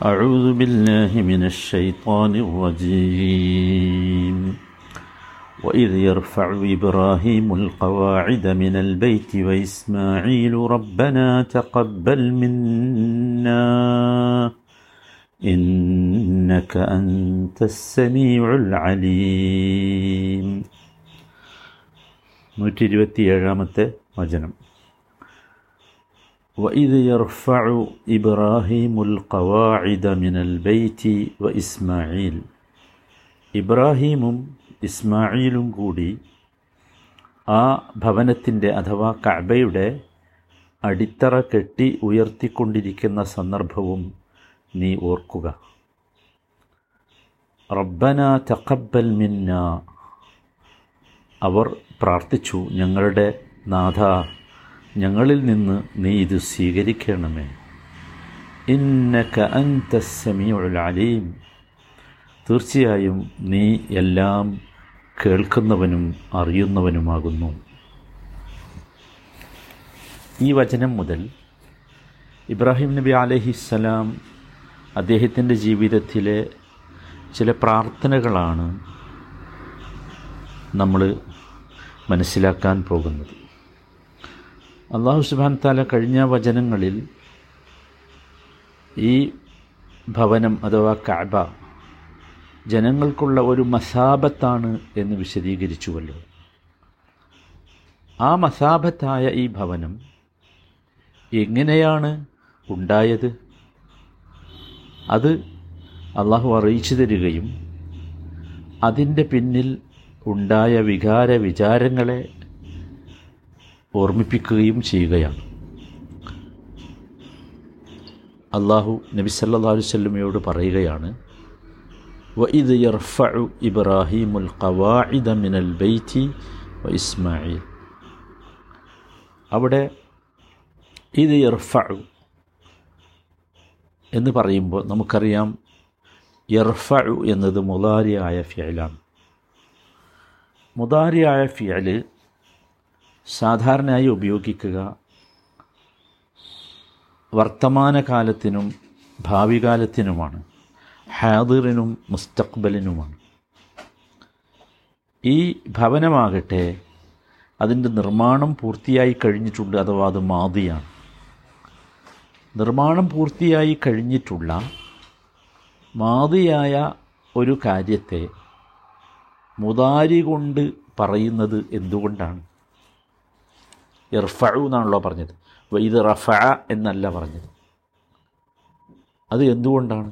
أعوذ بالله من الشيطان الرجيم وإذ يرفع إبراهيم القواعد من البيت وإسماعيل ربنا تقبل منا إنك أنت السميع العليم നൂറ്റി ഇരുപത്തിയേഴാമത്തെ വചനം وإذ يرفع إبراهيم القواعد من البيت وإسماعيل ഇബ്രാഹീമും ഇസ്മായിലും കൂടി ആ ഭവനത്തിൻ്റെ അഥവാ കഅബയുടെ അടിത്തറ കെട്ടി ഉയർത്തിക്കൊണ്ടിരിക്കുന്ന സന്ദർഭവും നീ ഓർക്കുക റബ്ബന തഖബ്ബൽ മിന്ന അവർ പ്രാർത്ഥിച്ചു ഞങ്ങളുടെ നാഥ ഞങ്ങളിൽ നിന്ന് നീ ഇത് സ്വീകരിക്കണമേ. ഇന്നക അൻത അലീം. തീർച്ചയായും നീ എല്ലാം കേൾക്കുന്നവനും അറിയുന്നവനുമാകുന്നു. ഈ വചനം മുതൽ ഇബ്രാഹിം നബി അലഹിസ്സലാം അദ്ദേഹത്തിന്റെ ജീവിതത്തിലെ ചില പ്രാർത്ഥനകളാണ് നമ്മൾ മനസ്സിലാക്കാൻ പോകുന്നത്. അള്ളാഹു സുബാൻ താല കഴിഞ്ഞ വചനങ്ങളിൽ ഈ ഭവനം അഥവാ കഅബ ജനങ്ങൾക്കുള്ള ഒരു മസാബത്താണ് എന്ന് വിശദീകരിച്ചുവല്ലോ. ആ മസാബത്തായ ഈ ഭവനം എങ്ങനെയാണ് ഉണ്ടായത്? അത് അള്ളാഹു അറിയിച്ചു തരികയും അതിന്റെ പിന്നിൽ ഉണ്ടായ വികാര വിചാരങ്ങളെ ഓർമ്മിപ്പിക്കുകയും ചെയ്യുകയാണ്. അള്ളാഹു നബി സല്ലാ വല്ലമയോട് പറയുകയാണ് വഇദ് യർഫു ഇബ്രാഹിമുൽ ഖവാഇദ മിനൽ ബൈത്തി വ ഇസ്മായിൽ അവിടെ ഇത് യർഫു എന്ന് പറയുമ്പോൾ നമുക്കറിയാം യർഫു എന്നത് മുതാരിയായ ഫിയലാണ് മുതാരിയായ ഫിയൽ സാധാരണയായി ഉപയോഗിക്കുക. വർത്തമാനകാലത്തിനും ഭാവി കാലത്തിനുമാണ് ഹാദിറിനും മുസ്തഖ്ബലിനുമാണ്. ഈ ഭവനമാകട്ടെ അതിന്റെ നിർമ്മാണം പൂർത്തിയായി കഴിഞ്ഞിട്ടുണ്ട് അഥവാ അത് മാതിയാണ് നിർമ്മാണം പൂർത്തിയായി കഴിഞ്ഞിട്ടുള്ള മാതിയായ ഒരു കാര്യത്തെ മുതാരി കൊണ്ട് പറയുന്നത് എന്തുകൊണ്ടാണ്? ഇർഫു എന്നാണല്ലോ പറഞ്ഞത്. ഇത് റഫ എന്നല്ല പറഞ്ഞത്. അത് എന്തുകൊണ്ടാണ്?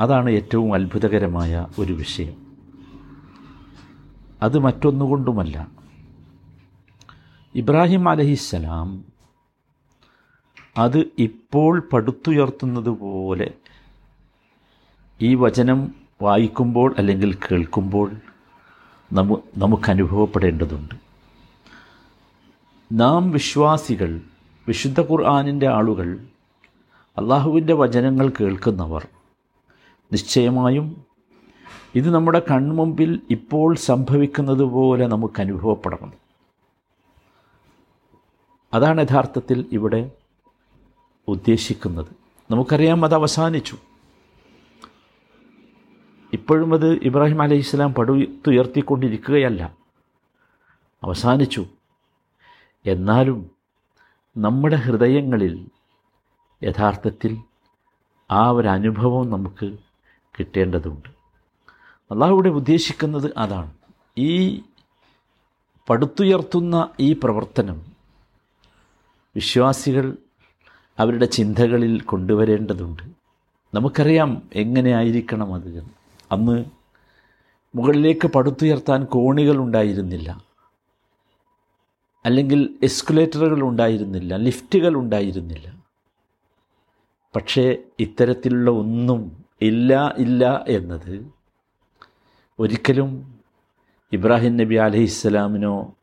അതാണ് ഏറ്റവും അത്ഭുതകരമായ ഒരു വിഷയം. അത് മറ്റൊന്നുകൊണ്ടുമല്ല. ഇബ്രാഹിം അലഹിസ്സലാം അത് ഇപ്പോൾ പടുത്തുയർത്തുന്നത് പോലെ ഈ വചനം വായിക്കുമ്പോൾ അല്ലെങ്കിൽ കേൾക്കുമ്പോൾ നമു നമുക്കനുഭവപ്പെടേണ്ടതുണ്ട്. നാം വിശ്വാസികൾ വിശുദ്ധ ഖുർആാനിന്റെ ആളുകൾ അള്ളാഹുവിന്റെ വചനങ്ങൾ കേൾക്കുന്നവർ. നിശ്ചയമായും ഇത് നമ്മുടെ കൺമുമ്പിൽ ഇപ്പോൾ സംഭവിക്കുന്നത് പോലെ നമുക്ക് അനുഭവപ്പെടണം. അതാണ് യഥാർത്ഥത്തിൽ ഇവിടെ ഉദ്ദേശിക്കുന്നത്. നമുക്കറിയാം അത് അവസാനിച്ചു. ഇപ്പോഴും അത് ഇബ്രാഹിം അലൈഹി ഇസ്ലാം പടുത്തുയർത്തിക്കൊണ്ടിരിക്കുകയല്ല. അവസാനിച്ചു. എന്നാലും നമ്മുടെ ഹൃദയങ്ങളിൽ യഥാർത്ഥത്തിൽ ആ ഒരു അനുഭവം നമുക്ക് കിട്ടേണ്ടതുണ്ട്. അള്ളാഹുവിടെ ഉദ്ദേശിക്കുന്നത് അതാണ്. ഈ പടുത്തുയർത്തുന്ന ഈ പ്രവർത്തനം വിശ്വാസികൾ അവരുടെ ചിന്തകളിൽ കൊണ്ടുവരേണ്ടതുണ്ട്. നമുക്കറിയാം എങ്ങനെയായിരിക്കണം അത്. അന്ന് മുകളിലേക്ക് പടുത്തുയർത്താൻ കോണികൾ ഉണ്ടായിരുന്നില്ല. അല്ലെങ്കിൽ എസ്കുലേറ്ററുകൾ ഉണ്ടായിരുന്നില്ല ലിഫ്റ്റുകൾ ഉണ്ടായിരുന്നില്ല. പക്ഷേ ഇത്തരത്തിലുള്ള ഒന്നും ഇല്ല ഇല്ല എന്നത് ഒരിക്കലും ഇബ്രാഹിം നബി അലഹിസ്സലാമിനോ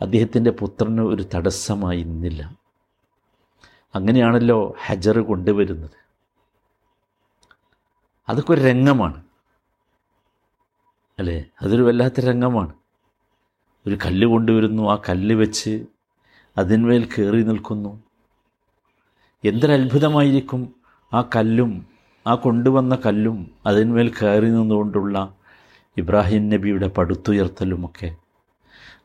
അദ്ദേഹത്തിന്റെ പുത്രനോ ഒരു തടസ്സമായി നിന്നില്ല. അങ്ങനെയാണല്ലോ ഹജർ കൊണ്ടുവരുന്നത്. അതൊക്കെ ഒരു രംഗമാണ്. അല്ലേ? അതൊരു വല്ലാത്ത രംഗമാണ്. ഒരു കല്ല് കൊണ്ടുവരുന്നു. ആ കല്ല് വെച്ച് അതിന്മേൽ കയറി നിൽക്കുന്നു. എന്തൊരത്ഭുതമായിരിക്കും ആ കല്ലും ആ കൊണ്ടുവന്ന കല്ലും അതിന്മേൽ കയറി നിന്നുകൊണ്ടുള്ള ഇബ്രാഹിം നബിയുടെ പടുത്തുയർത്തലുമൊക്കെ.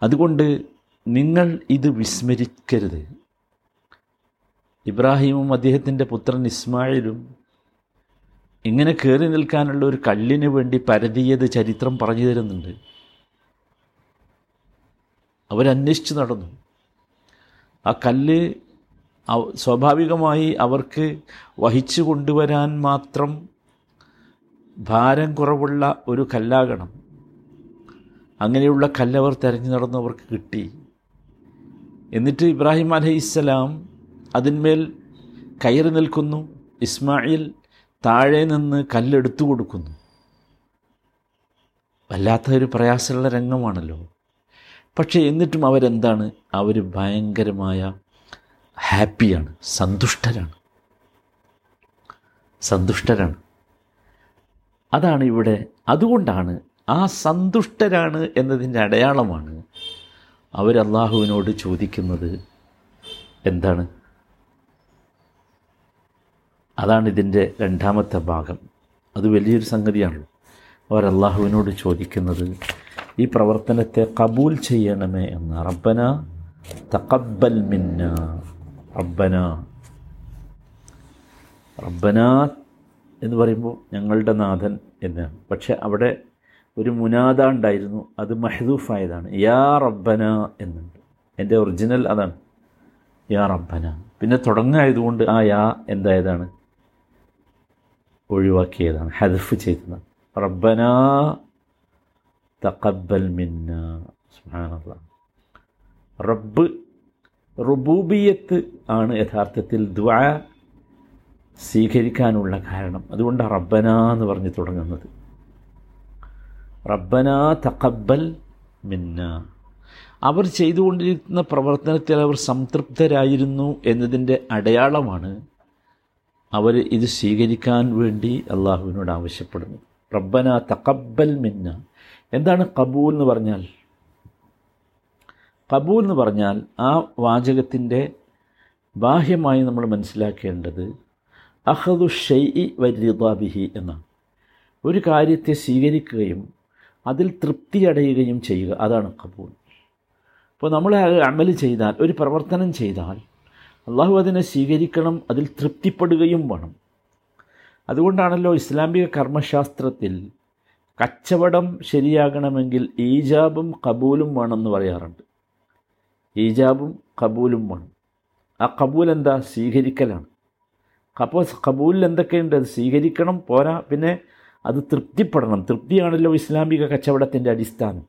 അതുകൊണ്ട് നിങ്ങൾ ഇത് വിസ്മരിക്കരുത്. ഇബ്രാഹിമും അദ്ദേഹത്തിന്റെ പുത്രൻ ഇസ്മായിലും ഇങ്ങനെ കയറി നിൽക്കാനുള്ള ഒരു കല്ലിന് വേണ്ടി പരതിയത് ചരിത്രം പറഞ്ഞു തരുന്നുണ്ട്. അവരന്വേഷിച്ച് നടന്നു. ആ കല്ല് സ്വാഭാവികമായി അവർക്ക് വഹിച്ചു കൊണ്ടുവരാൻ മാത്രം ഭാരം കുറവുള്ള ഒരു കല്ലാകണം. അങ്ങനെയുള്ള കല്ലവർ തിരഞ്ഞു നടന്നു അവർക്ക് കിട്ടി. എന്നിട്ട് ഇബ്രാഹിം അലൈഹിസ്സലാം അതിന്മേൽ കയറി നിൽക്കുന്നു. ഇസ്മായിൽ താഴെ നിന്ന് കല്ലെടുത്തു കൊടുക്കുന്നു. വല്ലാത്ത ഒരു പ്രയാസമുള്ള രംഗമാണല്ലോ. പക്ഷേ എന്നിട്ടും അവരെന്താണ്? അവർ ഭയങ്കരമായ ഹാപ്പിയാണ് സന്തുഷ്ടരാണ്. സന്തുഷ്ടരാണ്. അതാണ് ഇവിടെ അതുകൊണ്ടാണ് ആ സന്തുഷ്ടരാണ് എന്നതിന്റെ അടയാളമാണ് അവർ അള്ളാഹുവിനോട് ചോദിക്കുന്നത് എന്താണ്? അതാണ് ഇതിന്റെ രണ്ടാമത്തെ ഭാഗം. അത് വലിയൊരു സംഗതിയാണല്ലോ. അവർ അള്ളാഹുവിനോട് ചോദിക്കുന്നത് ഈ പ്രവർത്തനത്തെ കബൂൽ ചെയ്യണമേ എന്ന്. റബ്ബന തക്കബൽ മിന്ന. റബ്ബന. റബ്ബന എന്ന് പറയുമ്പോൾ ഞങ്ങളുടെ നാഥൻ എന്നാണ്. പക്ഷെ അവിടെ ഒരു മുനാദ ഉണ്ടായിരുന്നു. അത് മഹദൂഫായതാണ്. യാ റബ്ബന എന്നുണ്ട്. എന്റെ ഒറിജിനൽ അതാണ്. യാ റബ്ബന. പിന്നെ തുടങ്ങായതുകൊണ്ട് ആ യാ എന്തായതാണ്? ഒഴിവാക്കിയതാണ്. ഹദഫ് ചെയ്തതാണ്. റബ്ബന തക്കബൽ മിന്ന. സുഹാനുള്ള റബ്ബ് റുബൂബിയത്ത് ആണ് യഥാർത്ഥത്തിൽ ദ്വാ സ്വീകരിക്കാനുള്ള കാരണം. അതുകൊണ്ടാണ് റബ്ബന എന്ന് പറഞ്ഞ് തുടങ്ങുന്നത്. റബ്ബന തക്കബൽ മിന്ന. അവർ ചെയ്തുകൊണ്ടിരിക്കുന്ന പ്രവർത്തനത്തിൽ അവർ സംതൃപ്തരായിരുന്നു എന്നതിന്റെ അടയാളമാണ് അവർ ഇത് സ്വീകരിക്കാൻ വേണ്ടി അള്ളാഹുവിനോട് ആവശ്യപ്പെടുന്നു റബ്ബന തക്കബൽ മിന്ന. എന്താണ് കബൂൽ എന്ന് പറഞ്ഞാൽ? കബൂൽ എന്ന് പറഞ്ഞാൽ ആ വാചകത്തിന്റെ ബാഹ്യമായി നമ്മൾ മനസ്സിലാക്കേണ്ടത് അഹദു ഷെയ് വരിതാബിഹി എന്നാണ്. ഒരു കാര്യത്തെ സ്വീകരിക്കുകയും അതിൽ തൃപ്തി അടയുകയും ചെയ്യുക. അതാണ് കബൂൽ. അപ്പോൾ നമ്മൾ അമൽ ചെയ്താൽ ഒരു പ്രവർത്തനം ചെയ്താൽ അള്ളാഹു അതിനെ സ്വീകരിക്കണം അതിൽ തൃപ്തിപ്പെടുകയും വേണം. അതുകൊണ്ടാണല്ലോ ഇസ്ലാമിക കർമ്മശാസ്ത്രത്തിൽ കച്ചവടം ശരിയാകണമെങ്കിൽ ഈജാബും കബൂലും വേണമെന്ന് പറയാറുണ്ട്. ഈജാബും കബൂലും വേണം. ആ കബൂൽ എന്താ? സ്വീകരിക്കലാണ്. അപ്പോൾ കബൂലിൽ എന്തൊക്കെയുണ്ട്? അത് സ്വീകരിക്കണം പോരാ. പിന്നെ അത് തൃപ്തിപ്പെടണം. തൃപ്തിയാണല്ലോ ഇസ്ലാമിക കച്ചവടത്തിന്റെ അടിസ്ഥാനം.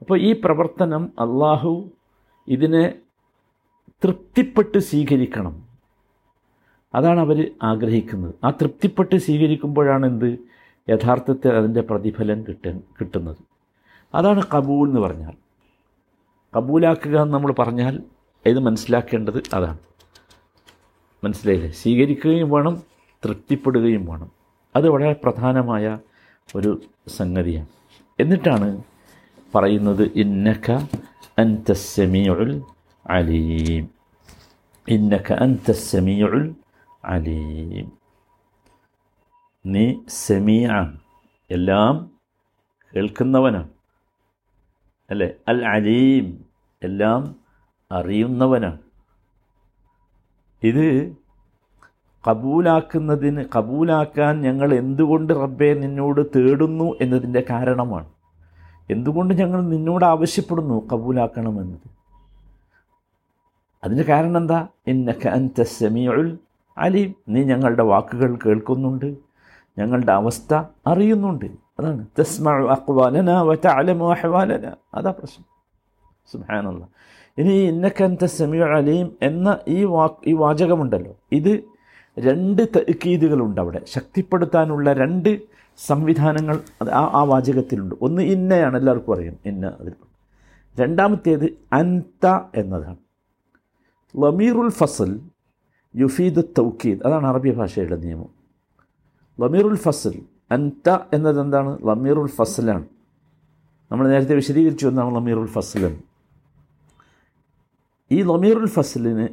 അപ്പോൾ ഈ പ്രവർത്തനം അള്ളാഹു ഇതിനെ തൃപ്തിപ്പെട്ട് സ്വീകരിക്കണം. അതാണ് അവർ ആഗ്രഹിക്കുന്നത്. ആ തൃപ്തിപ്പെട്ട് സ്വീകരിക്കുമ്പോഴാണ് എന്ത്? യഥാർത്ഥത്തിൽ അതിന്റെ പ്രതിഫലം കിട്ട കിട്ടുന്നത്. അതാണ് കബൂൽ എന്ന് പറഞ്ഞാൽ. കബൂലാക്കുക എന്ന് നമ്മൾ പറഞ്ഞാൽ ഇത് മനസ്സിലാക്കേണ്ടത് അതാണ്. മനസ്സിലായില്ലേ? സ്വീകരിക്കുകയും വേണം തൃപ്തിപ്പെടുകയും വേണം. അത് വളരെ പ്രധാനമായ ഒരു സംഗതിയാണ്. എന്നിട്ടാണ് പറയുന്നത് ഇന്നക്ക അൻത സമീഉൽ അലീം. ഇന്നക്ക അൻത സമീഉൽ അലീം. നീ സെമിയ എല്ലാം കേൾക്കുന്നവനാണ്. അല്ലേ? അൽ അലീം. എല്ലാം അറിയുന്നവനാണ്. ഇത് കബൂലാക്കുന്നതിന് കബൂലാക്കാൻ ഞങ്ങൾ എന്തുകൊണ്ട് റബ്ബെ നിന്നോട് തേടുന്നു എന്നതിന്റെ കാരണമാണ്. എന്തുകൊണ്ട് ഞങ്ങൾ നിന്നോട് ആവശ്യപ്പെടുന്നു കബൂലാക്കണമെന്നത്? അതിന്റെ കാരണം എന്താ? ഇന്നക അൻത സമീഉൽ അലീം. നീ ഞങ്ങളുടെ വാക്കുകൾ കേൾക്കുന്നുണ്ട്. ഞങ്ങളുടെ അവസ്ഥ അറിയുന്നുണ്ട്. അതാണ്. തഅലമു അഹ്വാലന. അതാ പ്രശ്നം. സുഹാനുള്ള ഇനി ഇന്നക അൻത അലീം എന്ന ഈ വാ ഈ വാചകമുണ്ടല്ലോ. ഇത് രണ്ട് തക്കീതുകളുണ്ട് അവിടെ. ശക്തിപ്പെടുത്താനുള്ള രണ്ട് സംവിധാനങ്ങൾ ആ ആ വാചകത്തിലുണ്ട്. ഒന്ന് ഇന്നയാണ് എല്ലാവർക്കും അറിയാം. ഇന്ന അതിൽ. രണ്ടാമത്തേത് അൻത എന്നതാണ്. ലമീറുൽ ഫസൽ യുഫീദ് തൗക്കീദ് അതാണ് അറബി ഭാഷയുടെ നിയമം. ലമീറുൽ ഫസൽ. അൻത എന്നത് എന്താണ്? ലമീറുൽ ഫസലാണ്. നമ്മൾ നേരത്തെ വിശദീകരിച്ചു എന്നാണ് ലമീറുൽ ഫസലെന്ന് ഈ ലമീറുൽ ഫസലിന്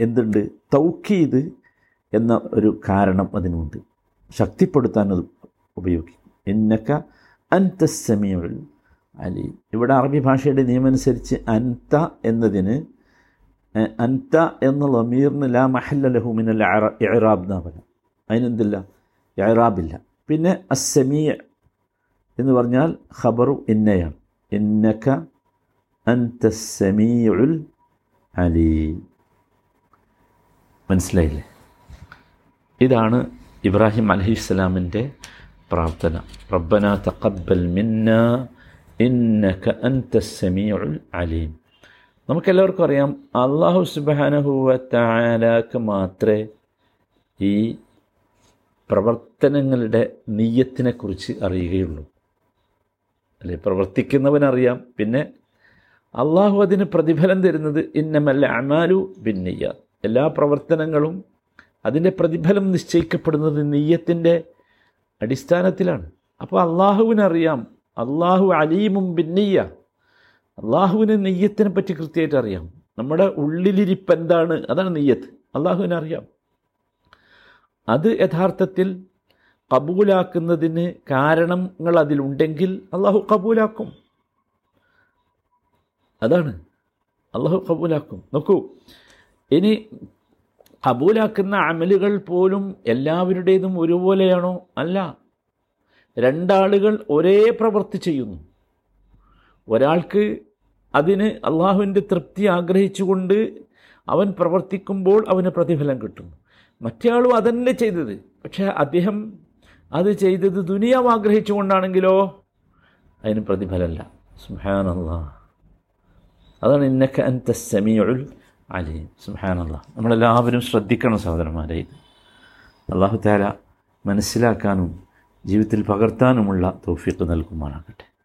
എന്തുണ്ട്? തൗക്കീദ് എന്ന ഒരു കാരണം അതിനുണ്ട് ശക്തിപ്പെടുത്താൻ അത് ഉപയോഗിക്കും. എന്നൊക്കെ അൻത സെമിയുൽ അലി. ഇവിടെ അറബി ഭാഷയുടെ നിയമമനുസരിച്ച് അൻത എന്നതിന് അൻത എന്ന ലമീറിന് ലാ മഹല്ല ലഹുമിനൽ ഇറാബ് എന്നാ പറയാം. അതിനെന്തില്ല? ഇറാബില്ല. പിന്നെ അസ്സമീ എന്ന് പറഞ്ഞാൽ ഖബറു ഇന്നയാണ്. ഇന്നക അൻതസ്സമീഉൽ അലീം. മനസ്സിലായില്ലേ? ഇതാണ് ഇബ്രാഹിം അലഹിസ്സലാമിന്റെ പ്രാർത്ഥന. റബ്ബന തഖബ്ബൽ മിന്ന ഇന്നക അൻത സമീഉൽ അലീം. നമുക്കെല്ലാവർക്കും അറിയാം അള്ളാഹു സുബാനഹുവ താലാക്ക് മാത്രമേ ഈ പ്രവർത്തനങ്ങളുടെ നീയത്തിനെക്കുറിച്ച് അറിയുകയുള്ളൂ. അല്ലെ പ്രവർത്തിക്കുന്നവനറിയാം. പിന്നെ അള്ളാഹു അതിന് പ്രതിഫലം തരുന്നത് ഇന്നമല്ല അമാലു ഭിന്നയ്യ എല്ലാ പ്രവർത്തനങ്ങളും അതിന്റെ പ്രതിഫലം നിശ്ചയിക്കപ്പെടുന്നത് നെയ്യത്തിന്റെ അടിസ്ഥാനത്തിലാണ്. അപ്പോൾ അള്ളാഹുവിനറിയാം. അള്ളാഹു അലീമും ഭിന്നയ്യ അള്ളാഹുവിന് നെയ്യത്തിനെ പറ്റി കൃത്യമായിട്ട് അറിയാം. നമ്മുടെ ഉള്ളിലിരിപ്പ് എന്താണ്? അതാണ് നെയ്യത്ത് അള്ളാഹുവിനറിയാം. അത് യഥാർത്ഥത്തിൽ കബൂലാക്കുന്നതിന് കാരണങ്ങൾ അതിലുണ്ടെങ്കിൽ അള്ളാഹു കബൂലാക്കും. അതാണ്. അള്ളാഹു കബൂലാക്കും. നോക്കൂ. ഇനി കബൂലാക്കുന്ന അമലുകൾ പോലും എല്ലാവരുടേതും ഒരുപോലെയാണോ? അല്ല. രണ്ടാളുകൾ ഒരേ പ്രവൃത്തി ചെയ്യുന്നു. ഒരാൾക്ക് അതിന് അള്ളാഹുവിന്റെ തൃപ്തി ആഗ്രഹിച്ചുകൊണ്ട് അവൻ പ്രവർത്തിക്കുമ്പോൾ അവന് പ്രതിഫലം കിട്ടുന്നു മറ്റേയാളും അതന്നെ ചെയ്തത്. പക്ഷേ അദ്ദേഹം അത് ചെയ്തത് ദുനിയാവ് ആഗ്രഹിച്ചുകൊണ്ടാണെങ്കിലോ? അതിന് പ്രതിഫലമല്ല. സുഹാനല്ല അതാണ് ഇന്നക്ക അൻത സമീഉൽ അലീം. സുഹാനല്ല നമ്മളെല്ലാവരും ശ്രദ്ധിക്കണം സഹോദരന്മാരെ. ഇത് അള്ളാഹു താല മനസ്സിലാക്കാനും ജീവിതത്തിൽ പകർത്താനുമുള്ള തോഫിക്ക് നൽകുമാറാകട്ടെ.